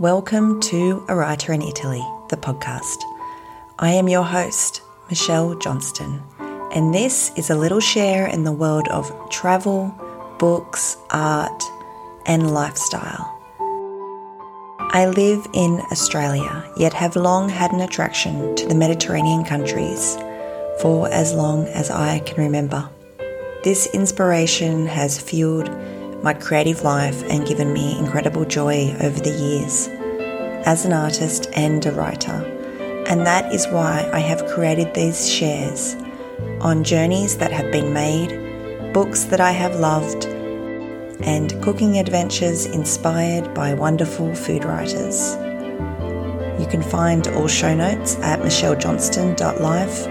Welcome to A Writer in Italy, the podcast. I am your host, Michelle Johnston, and this is a little share in the world of travel, books, art, and lifestyle. I live in Australia, yet have long had an attraction to the Mediterranean countries for as long as I can remember. This inspiration has fueled my creative life and given me incredible joy over the years as an artist and a writer. And that is why I have created these shares on journeys that have been made, books that I have loved, and cooking adventures inspired by wonderful food writers. You can find all show notes at michellejohnston.life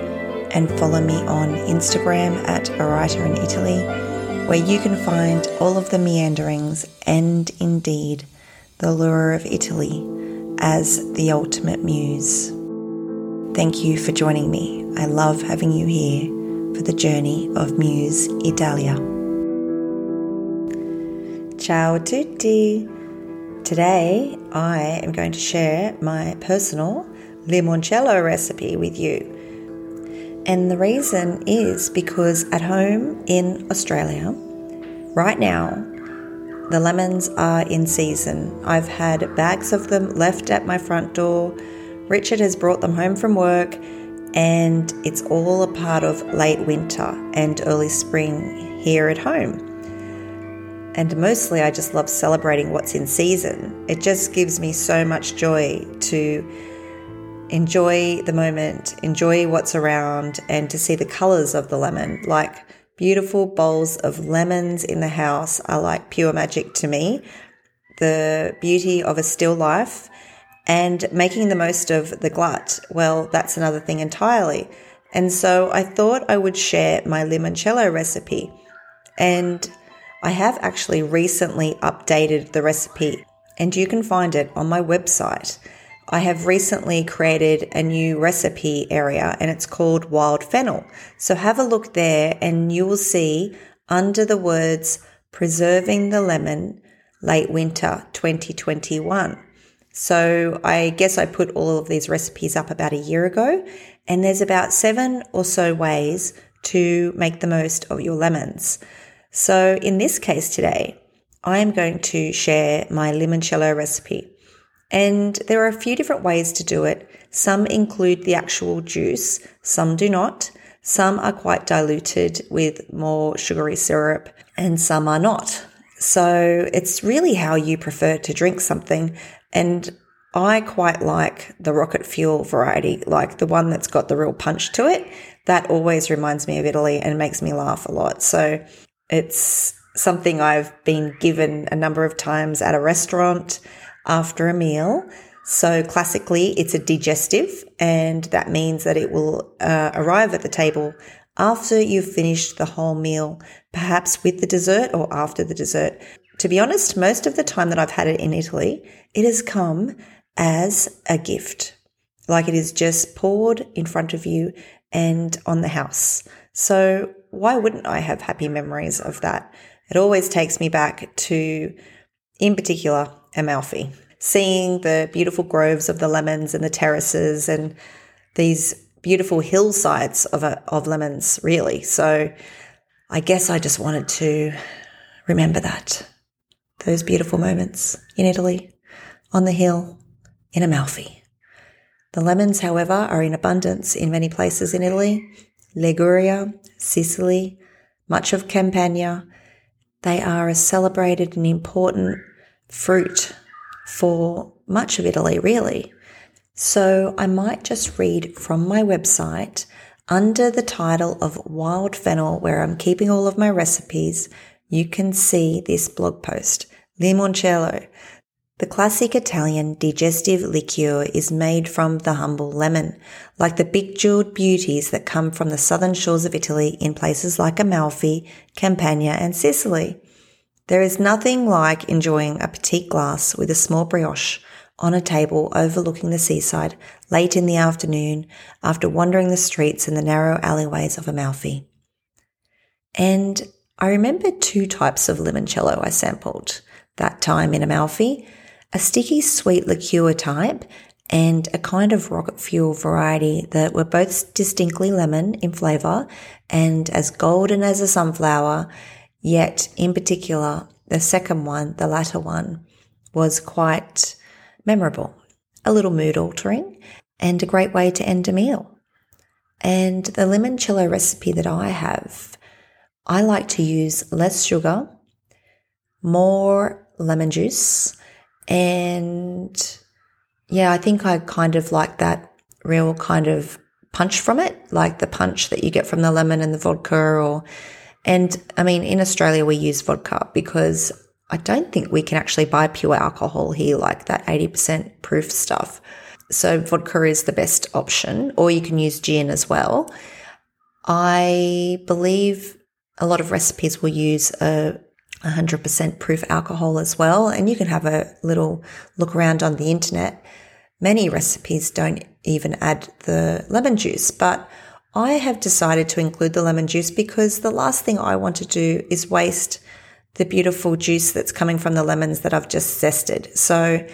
and follow me on Instagram at a writer in Italy where you can find all of the meanderings and indeed the lure of Italy as the ultimate muse. Thank you for joining me. I love having you here for the journey of Muse Italia. Ciao tutti! Today I am going to share my personal limoncello recipe with you. And the reason is because at home in Australia, right now, the lemons are in season. I've had bags of them left at my front door. Richard has brought them home from work, and it's all a part of late winter and early spring here at home. And mostly, I just love celebrating what's in season. It just gives me so much joy to enjoy the moment, enjoy what's around, and to see the colors of the lemon. Like beautiful bowls of lemons in the house are like pure magic to me. The beauty of a still life and making the most of the glut. Well, that's another thing entirely. And so I thought I would share my limoncello recipe. And I have actually recently updated the recipe, and you can find it on my website. I have recently created a new recipe area and it's called Wild Fennel. So have a look there and you will see under the words Preserving the Lemon Late Winter 2021. So I guess I put all of these recipes up about a year ago and there's about seven or so ways to make the most of your lemons. So in this case today, I am going to share my limoncello recipe. And there are a few different ways to do it. Some include the actual juice, some do not. Some are quite diluted with more sugary syrup, and some are not. So it's really how you prefer to drink something. And I quite like the rocket fuel variety, like the one that's got the real punch to it. That always reminds me of Italy and makes me laugh a lot. So it's something I've been given a number of times at a restaurant after a meal. So classically, it's a digestive, and that means that it will uh, arrive at the table after you've finished the whole meal, perhaps with the dessert or after the dessert. To be honest, most of the time that I've had it in Italy, it has come as a gift. Like it is just poured in front of you and on the house. So why wouldn't I have happy memories of that? It always takes me back to, in particular, Amalfi, seeing the beautiful groves of the lemons and the terraces and these beautiful hillsides of, uh, of lemons, really. So I guess I just wanted to remember that. Those beautiful moments in Italy, on the hill, in Amalfi. The lemons, however, are in abundance in many places in Italy Liguria, Sicily, much of Campania. They are a celebrated and important fruit for much of Italy, really. So I might just read from my website under the title of Wild Fennel, where I'm keeping all of my recipes. You can see this blog post, Limoncello. The classic Italian digestive liqueur is made from the humble lemon, like the big jeweled beauties that come from the southern shores of Italy in places like Amalfi, Campania, and Sicily. There is nothing like enjoying a petite glass with a small brioche on a table overlooking the seaside late in the afternoon after wandering the streets and the narrow alleyways of Amalfi. And I remember two types of limoncello I sampled that time in Amalfi. a sticky sweet liqueur type and a kind of rocket fuel variety that were both distinctly lemon in flavour and as golden as a sunflower, yet in particular, the second one, the latter one, was quite memorable, a little mood altering, and a great way to end a meal. And the limoncello recipe that I have, I like to use less sugar, more lemon juice, and yeah, I think I kind of like that real kind of punch from it, like the punch that you get from the lemon and the vodka or and I mean in Australia we use vodka because I don't think we can actually buy pure alcohol here like that 80% proof stuff. So vodka is the best option, or you can use gin as well. I believe a lot of recipes will use a 100% proof alcohol as well, and you can have a little look around on the internet. Many recipes don't even add the lemon juice, but I have decided to include the lemon juice because the last thing I want to do is waste the beautiful juice that's coming from the lemons that I've just zested. So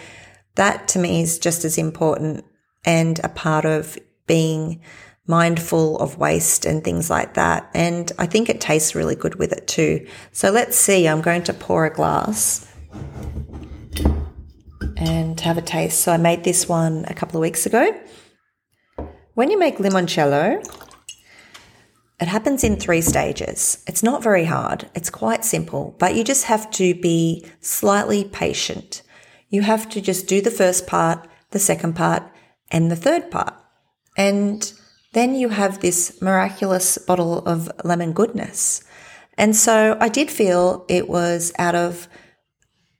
that to me is just as important and a part of being mindful of waste and things like that. And I think it tastes really good with it too. So let's see, I'm going to pour a glass and have a taste. So I made this one a couple of weeks ago. When you make limoncello, it happens in three stages. It's not very hard. It's quite simple, but you just have to be slightly patient. You have to just do the first part, the second part, and the third part. And then you have this miraculous bottle of lemon goodness. And so I did feel it was out of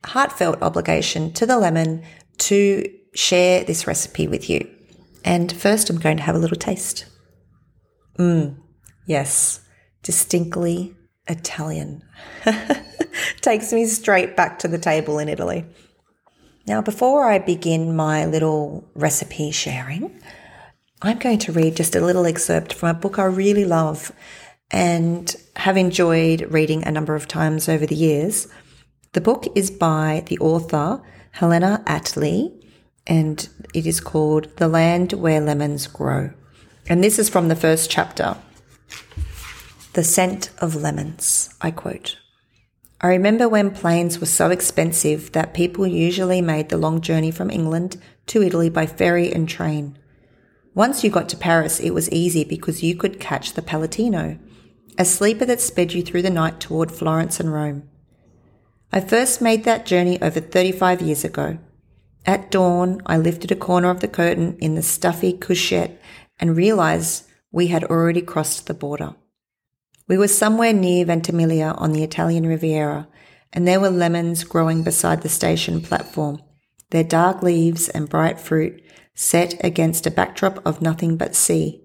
heartfelt obligation to the lemon to share this recipe with you. And first, I'm going to have a little taste. Mmm, yes, distinctly Italian. Takes me straight back to the table in Italy. Now, before I begin my little recipe sharing, I'm going to read just a little excerpt from a book I really love and have enjoyed reading a number of times over the years. The book is by the author Helena Attlee and it is called The Land Where Lemons Grow. And this is from the first chapter The Scent of Lemons. I quote. I remember when planes were so expensive that people usually made the long journey from England to Italy by ferry and train. Once you got to Paris, it was easy because you could catch the Palatino, a sleeper that sped you through the night toward Florence and Rome. I first made that journey over 35 years ago. At dawn, I lifted a corner of the curtain in the stuffy couchette and realized we had already crossed the border. We were somewhere near Ventimiglia on the Italian Riviera, and there were lemons growing beside the station platform, their dark leaves and bright fruit set against a backdrop of nothing but sea.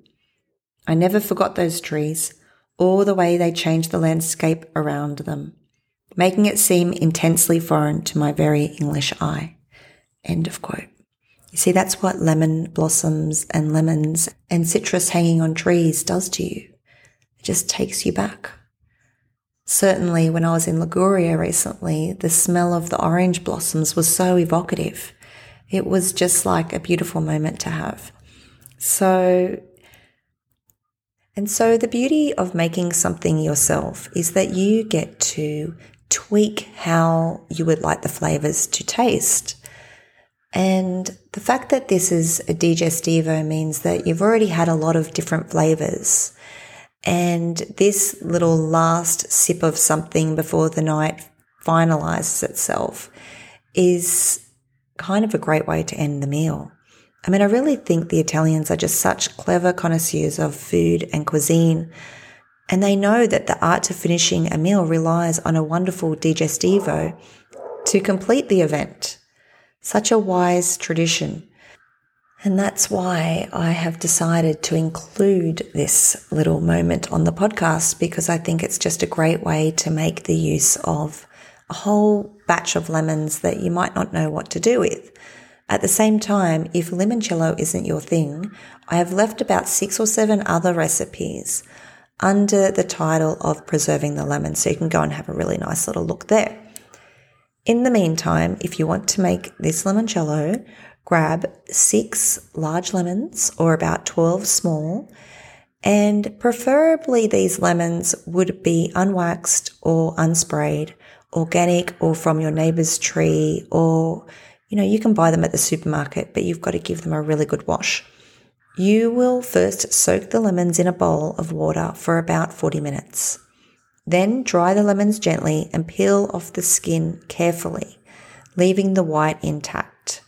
I never forgot those trees, or the way they changed the landscape around them, making it seem intensely foreign to my very English eye. End of quote. You see, that's what lemon blossoms and lemons and citrus hanging on trees does to you. It just takes you back. Certainly, when I was in Liguria recently, the smell of the orange blossoms was so evocative. It was just like a beautiful moment to have. So, and so the beauty of making something yourself is that you get to tweak how you would like the flavors to taste. And the fact that this is a digestivo means that you've already had a lot of different flavors. And this little last sip of something before the night finalizes itself is kind of a great way to end the meal. I mean, I really think the Italians are just such clever connoisseurs of food and cuisine. And they know that the art of finishing a meal relies on a wonderful digestivo to complete the event. Such a wise tradition. And that's why I have decided to include this little moment on the podcast because I think it's just a great way to make the use of a whole batch of lemons that you might not know what to do with. At the same time, if limoncello isn't your thing, I have left about six or seven other recipes under the title of Preserving the Lemon, so you can go and have a really nice little look there. In the meantime, if you want to make this limoncello, grab six large lemons or about 12 small and preferably these lemons would be unwaxed or unsprayed, organic or from your neighbor's tree, or, you know, you can buy them at the supermarket, but you've got to give them a really good wash. You will first soak the lemons in a bowl of water for about 40 minutes. Then dry the lemons gently and peel off the skin carefully, leaving the white intact.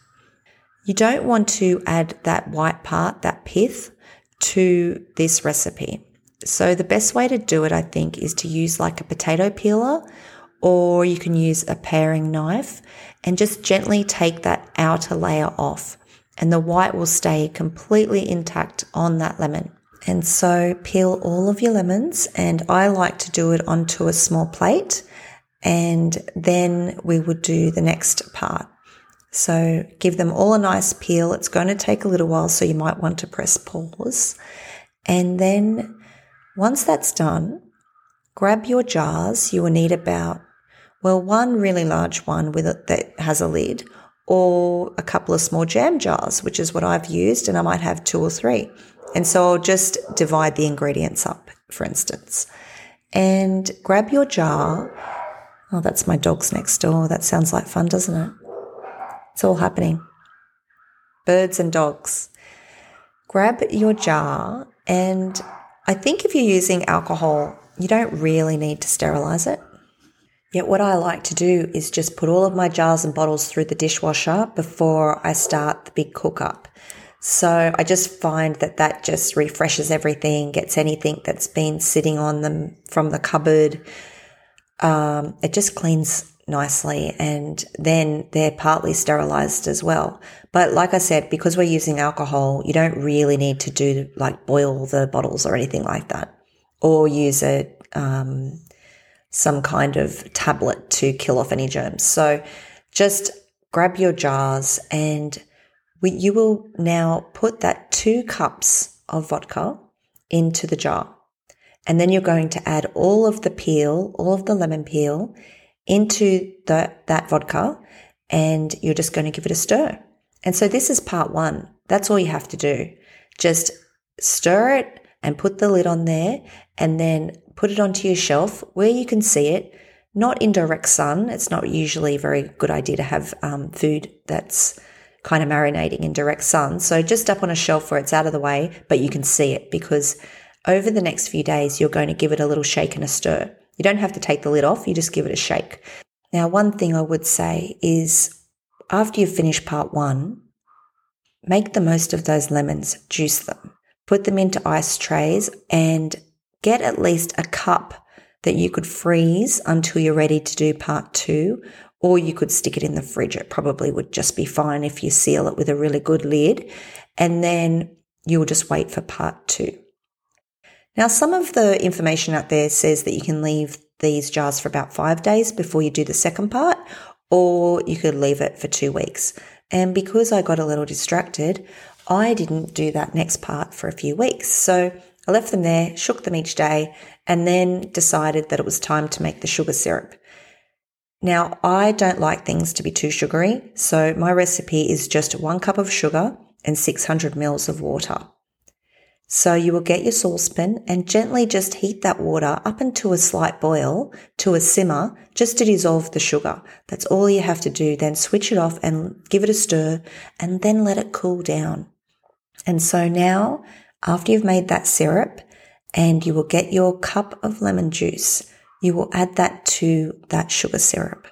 You don't want to add that white part, that pith, to this recipe. So the best way to do it, I think, is to use like a potato peeler or you can use a paring knife and just gently take that outer layer off and the white will stay completely intact on that lemon. And so peel all of your lemons and I like to do it onto a small plate and then we would do the next part. So give them all a nice peel. It's going to take a little while, so you might want to press pause. And then once that's done, grab your jars. You will need about, well, one really large one with it that has a lid or a couple of small jam jars, which is what I've used. And I might have two or three. And so I'll just divide the ingredients up, for instance, and grab your jar. Oh, that's my dog's next door. That sounds like fun, doesn't it? It's all happening. Birds and dogs. Grab your jar, and I think if you're using alcohol, you don't really need to sterilize it. Yet, what I like to do is just put all of my jars and bottles through the dishwasher before I start the big cook up. So I just find that that just refreshes everything, gets anything that's been sitting on them from the cupboard. Um, it just cleans nicely and then they're partly sterilized as well. But like I said, because we're using alcohol, you don't really need to do like boil the bottles or anything like that or use a, um, some kind of tablet to kill off any germs. So just grab your jars and we, you will now put that two cups of vodka into the jar. And then you're going to add all of the peel, all of the lemon peel into the, that vodka and you're just going to give it a stir. And so this is part one. That's all you have to do. Just stir it and put the lid on there and then put it onto your shelf where you can see it, not in direct sun. It's not usually a very good idea to have um, food that's kind of marinating in direct sun. So just up on a shelf where it's out of the way, but you can see it because over the next few days, you're going to give it a little shake and a stir. You don't have to take the lid off, you just give it a shake. Now, one thing I would say is after you've finished part one, make the most of those lemons, juice them, put them into ice trays, and get at least a cup that you could freeze until you're ready to do part two, or you could stick it in the fridge. It probably would just be fine if you seal it with a really good lid, and then you'll just wait for part two. Now, some of the information out there says that you can leave these jars for about five days before you do the second part, or you could leave it for two weeks. And because I got a little distracted, I didn't do that next part for a few weeks. So I left them there, shook them each day, and then decided that it was time to make the sugar syrup. Now, I don't like things to be too sugary, so my recipe is just one cup of sugar and 600 mils of water. So you will get your saucepan and gently just heat that water up into a slight boil to a simmer just to dissolve the sugar. That's all you have to do. Then switch it off and give it a stir and then let it cool down. And so now after you've made that syrup and you will get your cup of lemon juice, you will add that to that sugar syrup.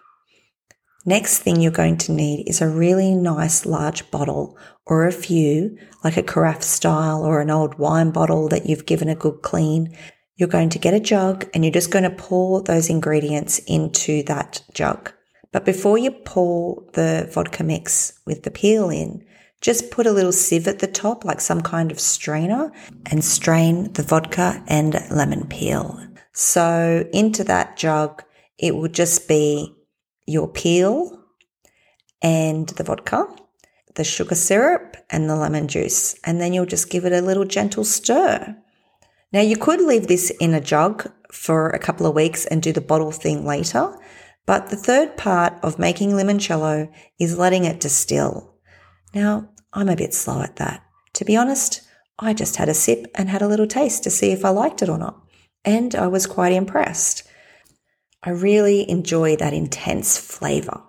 Next thing you're going to need is a really nice large bottle or a few, like a carafe style or an old wine bottle that you've given a good clean. You're going to get a jug and you're just going to pour those ingredients into that jug. But before you pour the vodka mix with the peel in, just put a little sieve at the top, like some kind of strainer, and strain the vodka and lemon peel. So into that jug, it will just be your peel and the vodka, the sugar syrup and the lemon juice. And then you'll just give it a little gentle stir. Now you could leave this in a jug for a couple of weeks and do the bottle thing later. But the third part of making limoncello is letting it distill. Now, I'm a bit slow at that. To be honest, I just had a sip and had a little taste to see if I liked it or not. And I was quite impressed. I really enjoy that intense flavor.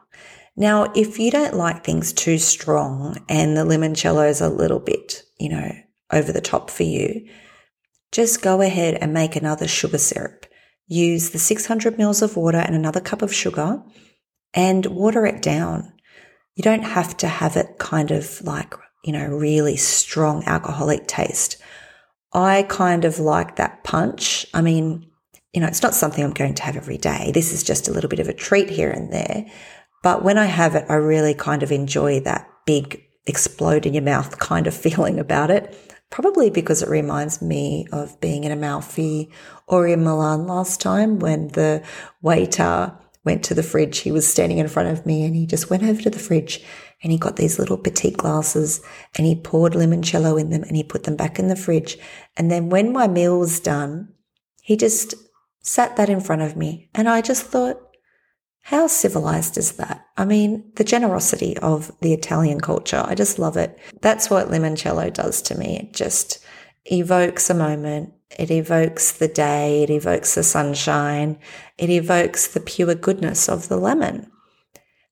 Now, if you don't like things too strong and the limoncello is a little bit, you know, over the top for you, just go ahead and make another sugar syrup. Use the 600 mils of water and another cup of sugar and water it down. You don't have to have it kind of like, you know, really strong alcoholic taste. I kind of like that punch. I mean, you know, it's not something I'm going to have every day. This is just a little bit of a treat here and there. But when I have it, I really kind of enjoy that big explode in your mouth kind of feeling about it. Probably because it reminds me of being in Amalfi or in Milan last time when the waiter went to the fridge. He was standing in front of me and he just went over to the fridge and he got these little petite glasses and he poured limoncello in them and he put them back in the fridge. And then when my meal was done, he just sat that in front of me. And I just thought, how civilized is that? I mean, the generosity of the Italian culture. I just love it. That's what limoncello does to me. It just evokes a moment. It evokes the day. It evokes the sunshine. It evokes the pure goodness of the lemon.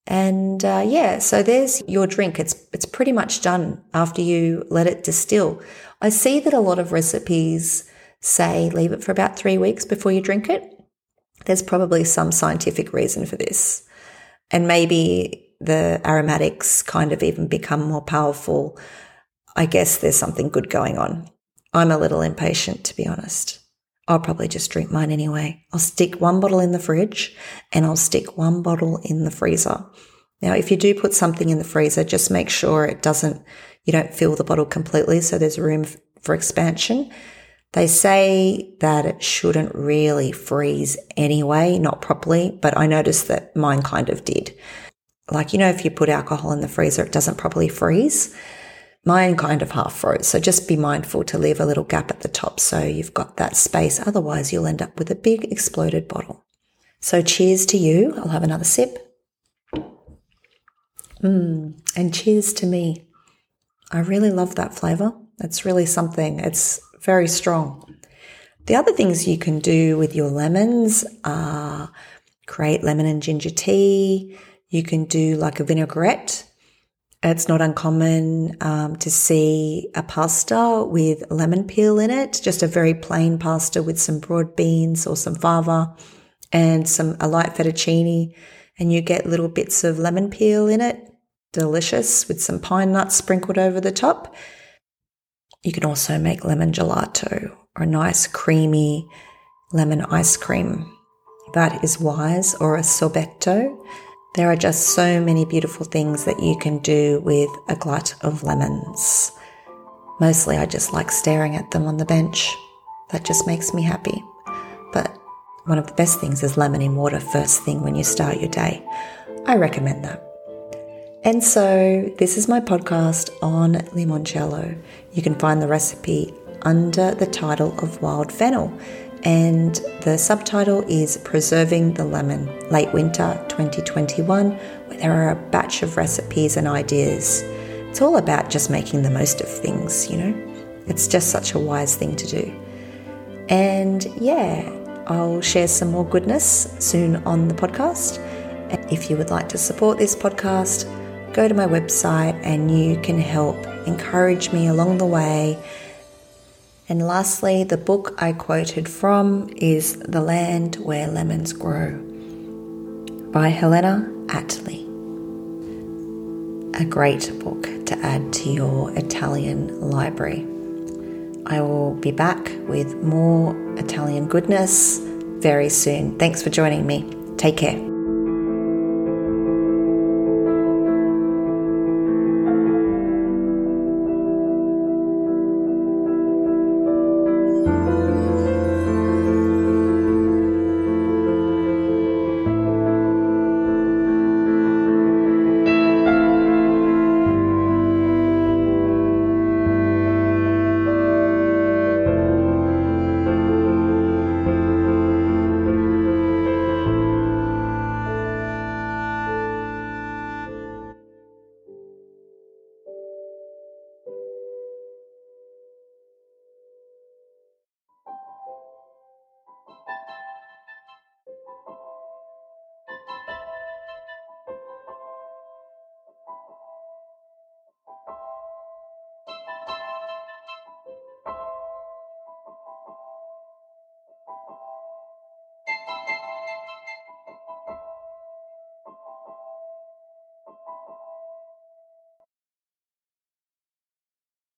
And uh, yeah, so there's your drink. It's it's pretty much done after you let it distill. I see that a lot of recipes say leave it for about three weeks before you drink it. There's probably some scientific reason for this. And maybe the aromatics kind of even become more powerful. I guess there's something good going on. I'm a little impatient, to be honest. I'll probably just drink mine anyway. I'll stick one bottle in the fridge and I'll stick one bottle in the freezer. Now, if you do put something in the freezer, just make sure it doesn't, you don't fill the bottle completely so there's room for expansion. They say that it shouldn't really freeze anyway, not properly, but I noticed that mine kind of did. Like, you know, if you put alcohol in the freezer, it doesn't properly freeze. Mine kind of half froze. So just be mindful to leave a little gap at the top so you've got that space. Otherwise, you'll end up with a big exploded bottle. So cheers to you. I'll have another sip. Mmm, and cheers to me. I really love that flavor. It's really something. It's very strong. The other things you can do with your lemons are create lemon and ginger tea. You can do like a vinaigrette. It's not uncommon um, to see a pasta with lemon peel in it, just a very plain pasta with some broad beans or some fava and some a light fettuccine, and you get little bits of lemon peel in it. Delicious with some pine nuts sprinkled over the top. You can also make lemon gelato or a nice creamy lemon ice cream. That is wise, or a sorbetto. There are just so many beautiful things that you can do with a glut of lemons. Mostly, I just like staring at them on the bench. That just makes me happy. But one of the best things is lemon in water first thing when you start your day. I recommend that. And so, this is my podcast on limoncello. You can find the recipe under the title of Wild Fennel, and the subtitle is Preserving the Lemon Late Winter 2021, where there are a batch of recipes and ideas. It's all about just making the most of things, you know? It's just such a wise thing to do. And yeah, I'll share some more goodness soon on the podcast. If you would like to support this podcast, go to my website and you can help encourage me along the way. And lastly, the book I quoted from is The Land Where Lemons Grow by Helena Attlee. A great book to add to your Italian library. I will be back with more Italian goodness very soon. Thanks for joining me. Take care.